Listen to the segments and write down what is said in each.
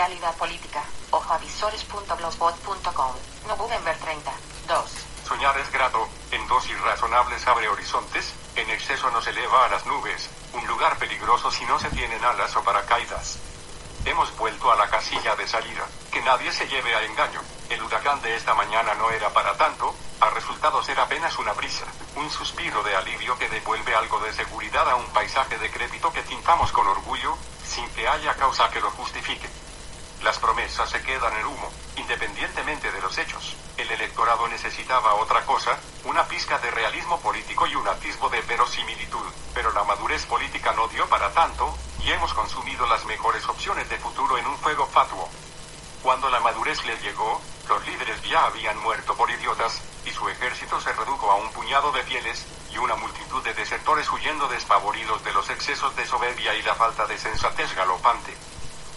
Realidad política. Ojoavisores.blogspot.com. November 30. 2. Soñar es grato, en dosis razonables abre horizontes, en exceso nos eleva a las nubes, un lugar peligroso si no se tienen alas o paracaídas. Hemos vuelto a la casilla de salida, que nadie se lleve a engaño. El huracán de esta mañana no era para tanto, a resultado ser apenas una brisa, un suspiro de alivio que devuelve algo de seguridad a un paisaje decrépito que tintamos con orgullo, sin que haya causa que lo justifique. Las promesas se quedan en humo, independientemente de los hechos. El electorado necesitaba otra cosa, una pizca de realismo político y un atisbo de verosimilitud, pero la madurez política no dio para tanto, y hemos consumido las mejores opciones de futuro en un fuego fatuo. Cuando la madurez le llegó, los líderes ya habían muerto por idiotas, y su ejército se redujo a un puñado de fieles, y una multitud de desertores huyendo despavoridos de los excesos de soberbia y la falta de sensatez galopante.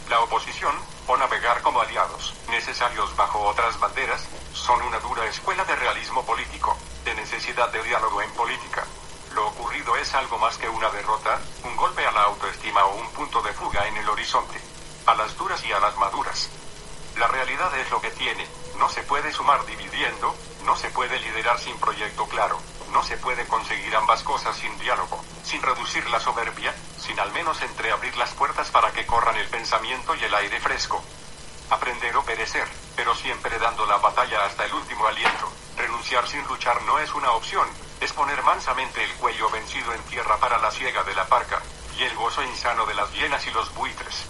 La oposición, o navegar como aliados, necesarios bajo otras banderas, son una dura escuela de realismo político, de necesidad de diálogo en política. Lo ocurrido es algo más que una derrota, un golpe a la autoestima o un punto de fuga en el horizonte. A las duras y a las maduras. La realidad es lo que tiene, no se puede sumar dividiendo, no se puede liderar sin proyecto claro, no se puede conseguir ambas cosas sin diálogo, sin reducir la soberbia, sin al menos entreabrir las puertas para que corran el pensamiento y el aire fresco. Aprender o perecer, pero siempre dando la batalla hasta el último aliento. Renunciar sin luchar no es una opción, es poner mansamente el cuello vencido en tierra para la siega de la parca, y el gozo insano de las hienas y los buitres.